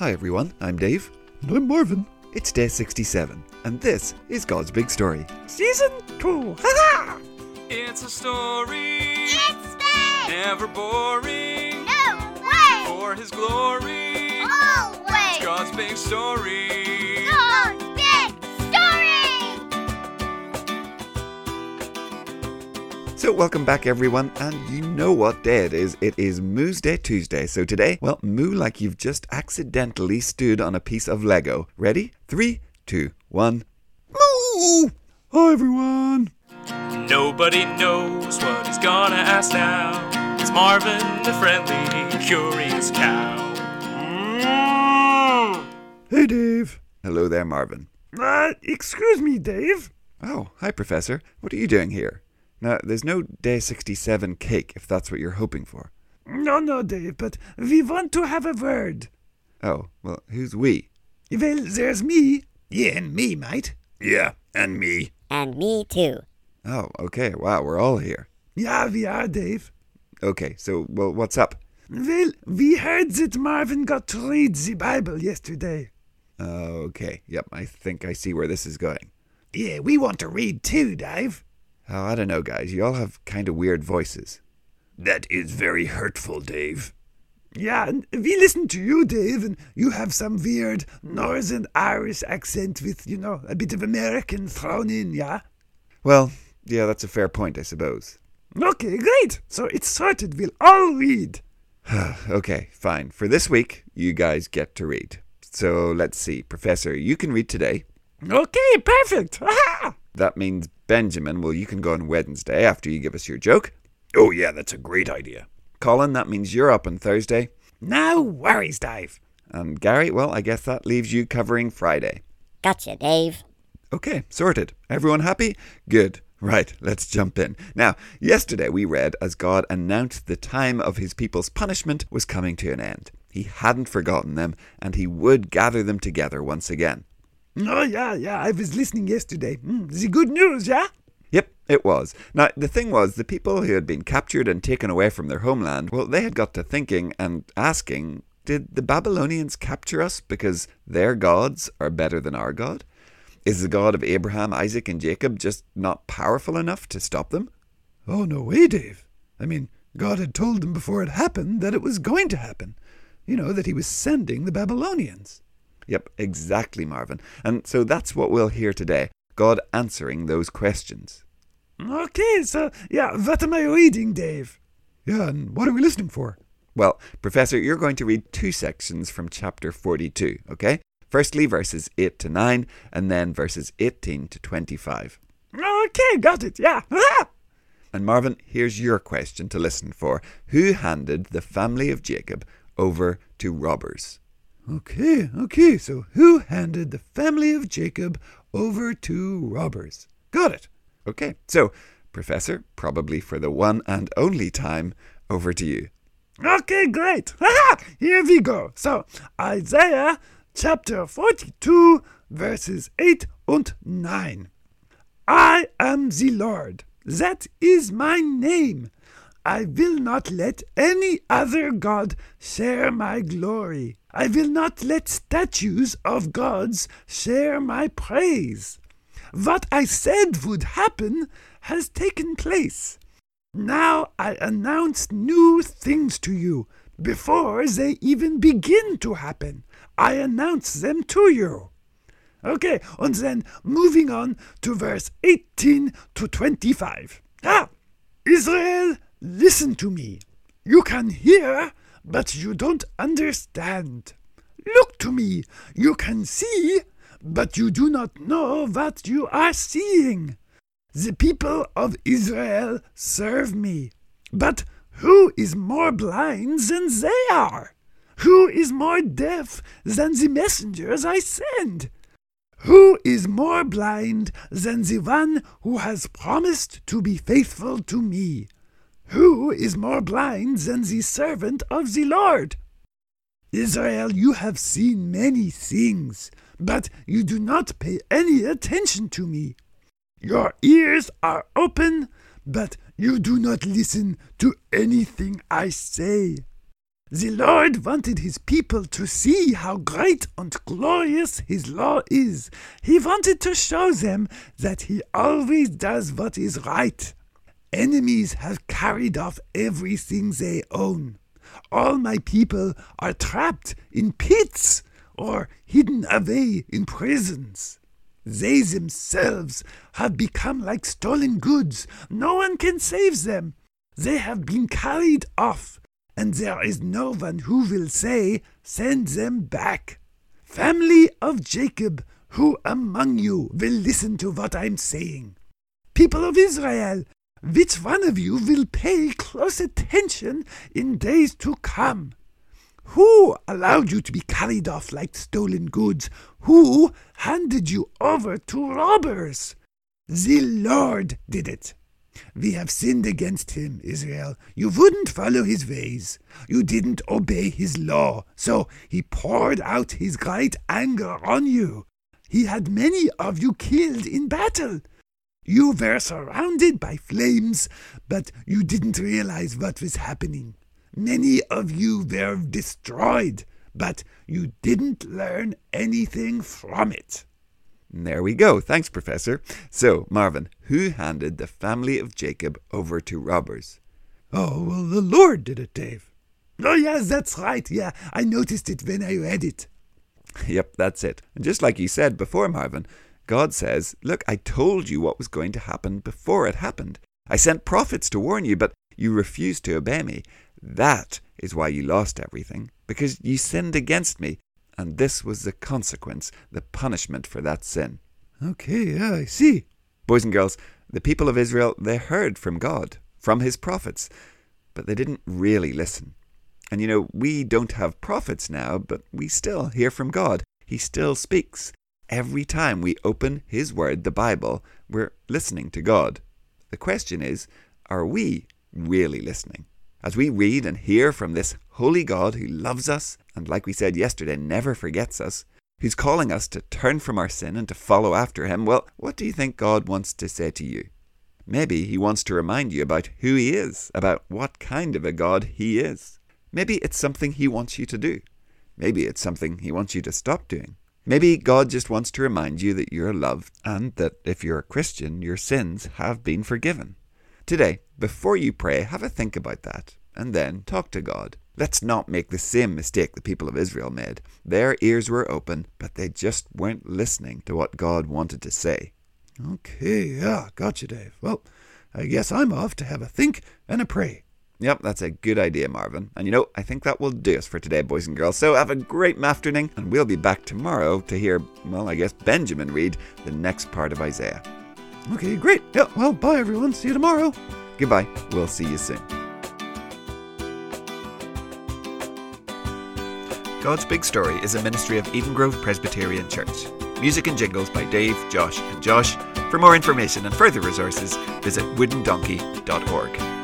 Hi everyone, I'm Dave. And I'm Marvin. It's day 67, and this is God's Big Story. Season 2. Ha It's a story, It's big! never boring, No way! for his glory. Always! It's God's big story. So, welcome back everyone, and you know what day it is. It is Moo's Day Tuesday. So, today, well, moo like you've just accidentally stood on a piece of Lego. Ready? Three, two, one. Moo! Hi everyone. Nobody knows what he's gonna ask now. It's Marvin, the friendly, curious cow. Hey Dave. Hello there, Marvin. Uh, excuse me, Dave. Oh, hi, Professor. What are you doing here? Now, there's no Day 67 cake if that's what you're hoping for. No, no, Dave, but we want to have a word. Oh, well, who's we? Well, there's me. Yeah, and me, mate. Yeah, and me. And me too. Oh, okay. Wow, we're all here. Yeah, we are, Dave. Okay, so, well, what's up? Well, we heard that Marvin got to read the Bible yesterday. Okay, yep, I think I see where this is going. Yeah, we want to read too, Dave. Oh, I don't know, guys. You all have kind of weird voices. That is very hurtful, Dave. Yeah, and we listen to you, Dave, and you have some weird Northern Irish accent with, you know, a bit of American thrown in, yeah? Well, yeah, that's a fair point, I suppose. Okay, great. So it's sorted. We'll all read. okay, fine. For this week, you guys get to read. So let's see. Professor, you can read today. Okay, perfect. That means Benjamin, well, you can go on Wednesday after you give us your joke. Oh, yeah, that's a great idea. Colin, that means you're up on Thursday. No worries, Dave. And Gary, well, I guess that leaves you covering Friday. Gotcha, Dave. Okay, sorted. Everyone happy? Good. Right, let's jump in. Now, yesterday we read as God announced the time of his people's punishment was coming to an end. He hadn't forgotten them, and he would gather them together once again. Oh, yeah, yeah. I was listening yesterday. Mm, the good news, yeah? Yep, it was. Now, the thing was, the people who had been captured and taken away from their homeland, well, they had got to thinking and asking, did the Babylonians capture us because their gods are better than our God? Is the God of Abraham, Isaac, and Jacob just not powerful enough to stop them? Oh, no way, Dave. I mean, God had told them before it happened that it was going to happen. You know, that he was sending the Babylonians. Yep, exactly, Marvin. And so that's what we'll hear today God answering those questions. Okay, so, yeah, what am I reading, Dave? Yeah, and what are we listening for? Well, Professor, you're going to read two sections from chapter 42, okay? Firstly, verses 8 to 9, and then verses 18 to 25. Okay, got it, yeah. Ah! And Marvin, here's your question to listen for. Who handed the family of Jacob over to robbers? Okay, okay, so who handed the family of Jacob over to robbers? Got it. Okay, so, Professor, probably for the one and only time, over to you. Okay, great. Here we go. So, Isaiah chapter 42, verses 8 and 9. I am the Lord. That is my name. I will not let any other God share my glory. I will not let statues of gods share my praise. What I said would happen has taken place. Now I announce new things to you before they even begin to happen. I announce them to you. Okay, and then moving on to verse 18 to 25. Ah, Israel, listen to me. You can hear, but you don't understand. Look to me. You can see, but you do not know what you are seeing. The people of Israel serve me. But who is more blind than they are? Who is more deaf than the messengers I send? Who is more blind than the one who has promised to be faithful to me? Who is more blind than the servant of the Lord? Israel, you have seen many things, but you do not pay any attention to me. Your ears are open, but you do not listen to anything I say. The Lord wanted his people to see how great and glorious his law is. He wanted to show them that he always does what is right. Enemies have carried off everything they own. All my people are trapped in pits or hidden away in prisons. They themselves have become like stolen goods. No one can save them. They have been carried off, and there is no one who will say, Send them back. Family of Jacob, who among you will listen to what I'm saying? People of Israel, which one of you will pay close attention in days to come? Who allowed you to be carried off like stolen goods? Who handed you over to robbers? The Lord did it. We have sinned against him, Israel. You wouldn't follow his ways. You didn't obey his law. So he poured out his great anger on you. He had many of you killed in battle. You were surrounded by flames, but you didn't realize what was happening. Many of you were destroyed, but you didn't learn anything from it. There we go. Thanks, Professor. So, Marvin, who handed the family of Jacob over to robbers? Oh, well, the Lord did it, Dave. Oh, yes, that's right. Yeah, I noticed it when I read it. Yep, that's it. And just like you said before, Marvin, God says, Look, I told you what was going to happen before it happened. I sent prophets to warn you, but you refused to obey me. That is why you lost everything, because you sinned against me. And this was the consequence, the punishment for that sin. Okay, yeah, I see. Boys and girls, the people of Israel, they heard from God, from his prophets, but they didn't really listen. And you know, we don't have prophets now, but we still hear from God. He still speaks. Every time we open his word, the Bible, we're listening to God. The question is, are we really listening? As we read and hear from this holy God who loves us, and like we said yesterday, never forgets us, who's calling us to turn from our sin and to follow after him, well, what do you think God wants to say to you? Maybe he wants to remind you about who he is, about what kind of a God he is. Maybe it's something he wants you to do. Maybe it's something he wants you to stop doing. Maybe God just wants to remind you that you're loved and that if you're a Christian, your sins have been forgiven. Today, before you pray, have a think about that and then talk to God. Let's not make the same mistake the people of Israel made. Their ears were open, but they just weren't listening to what God wanted to say. Okay, yeah, gotcha, Dave. Well, I guess I'm off to have a think and a pray. Yep, that's a good idea, Marvin. And you know, I think that will do us for today, boys and girls. So have a great afternoon, and we'll be back tomorrow to hear, well, I guess Benjamin read the next part of Isaiah. Okay, great. Yeah, well, bye everyone. See you tomorrow. Goodbye. We'll see you soon. God's Big Story is a ministry of Edengrove Presbyterian Church. Music and jingles by Dave, Josh, and Josh. For more information and further resources, visit woodendonkey.org.